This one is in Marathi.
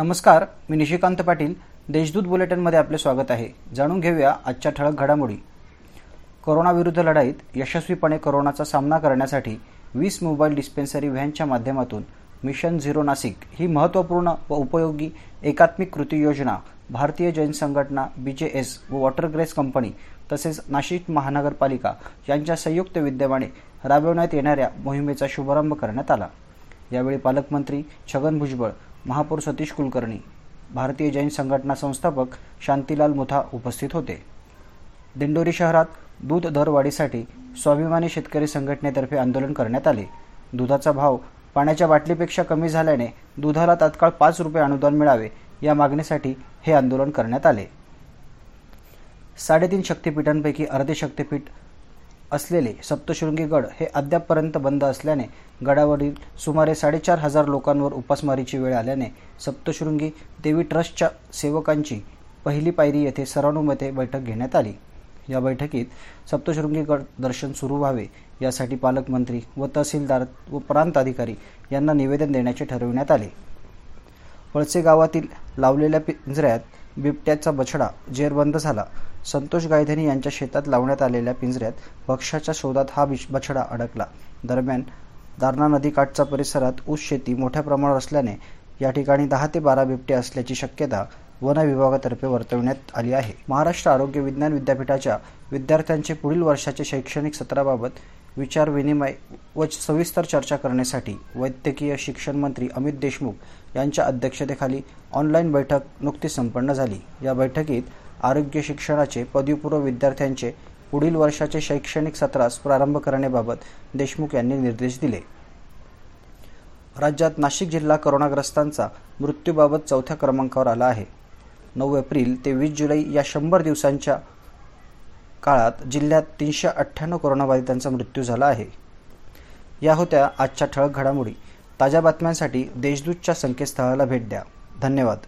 नमस्कार मी निशिकांत पाटील. देशदूत बुलेटिनमध्ये आपले स्वागत आहे. जाणून घेऊया आजच्या ठळक घडामोडी. कोरोनाविरुद्ध लढाईत यशस्वीपणे कोरोनाचा सामना करण्यासाठी वीस मोबाईल डिस्पेन्सरी व्हॅनच्या माध्यमातून मिशन झिरो नाशिक ही महत्त्वपूर्ण व उपयोगी एकात्मिक कृती योजना भारतीय जैन संघटना बी जे एस व वॉटर ग्रेस कंपनी तसेच नाशिक महानगरपालिका यांच्या संयुक्त विद्यमाने राबवण्यात येणाऱ्या मोहिमेचा शुभारंभ करण्यात आला. यावेळी पालकमंत्री छगन भुजबळ महापौर सतीश कुलकर्णी भारतीय जैन संघटना संस्थापक शांतीलाल मुथा उपस्थित होते. दिंडोरी शहरात दूध दरवाढीसाठी स्वाभिमानी शेतकरी संघटनेतर्फे आंदोलन करण्यात आले. दुधाचा भाव पाण्याच्या बाटलीपेक्षा कमी झाल्याने दुधाला तात्काळ पाच रुपये अनुदान मिळावे या मागणीसाठी हे आंदोलन करण्यात आले. साडेतीन शक्तिपीठांपैकी अर्धे शक्तिपीठ असलेले सप्तशृंगी गड हे अद्यापपर्यंत बंद असल्याने गडावरील सुमारे साडेचार हजार लोकांवर उपासमारीची वेळ आल्याने सप्तशृंगी देवी ट्रस्टच्या सेवकांची पहिली पायरी येथे सर्वानुमते बैठक घेण्यात आली. या बैठकीत सप्तशृंगी गड दर्शन सुरू व्हावे यासाठी पालकमंत्री व तहसीलदार व प्रांत अधिकारी यांना निवेदन देण्याचे ठरविण्यात आले. वळसे गावातील लावलेल्या पिंजऱ्यात बिबट्याचा बछडा जेरबंद झाला. संतोष गायधनी यांच्या शेतात लावण्यात आलेल्या पिंजऱ्यात पक्षाच्या शोधात हा बछडा अडकला. दरम्यान दारणा नदीकाठच्या परिसरात ऊस शेती मोठ्या प्रमाणावर असल्याने या ठिकाणी दहा ते बारा बिबटे असल्याची शक्यता वन विभागातर्फे वर्तवण्यात आली आहे. महाराष्ट्र आरोग्य विज्ञान विद्यापीठाच्या विद्यार्थ्यांचे पुढील वर्षाचे शैक्षणिक सत्राबाबत विचार विनिमय व सविस्तर चर्चा करण्यासाठी वैद्यकीय शिक्षण मंत्री अमित देशमुख यांच्या अध्यक्षतेखाली ऑनलाईन बैठक नुकतीच संपन्न झाली. या बैठकीत आरोग्य शिक्षणाचे पदवीपूर्व विद्यार्थ्यांचे पुढील वर्षाचे शैक्षणिक सत्रास प्रारंभ करण्याबाबत देशमुख यांनी निर्देश दिले. राज्यात नाशिक जिल्हा करोनाग्रस्तांचा मृत्यूबाबत चौथ्या क्रमांकावर आला आहे. नऊ एप्रिल ते वीस जुलै या शंभर दिवसांच्या काळात जिल्ह्यात तीनशे अठ्ठ्याण्णव कोरोनाबाधितांचा मृत्यू झाला आहे. या होत्या आजच्या ठळक घडामोडी. ताज्या बातम्यांसाठी देशदूतच्या संकेतस्थळाला भेट द्या. धन्यवाद.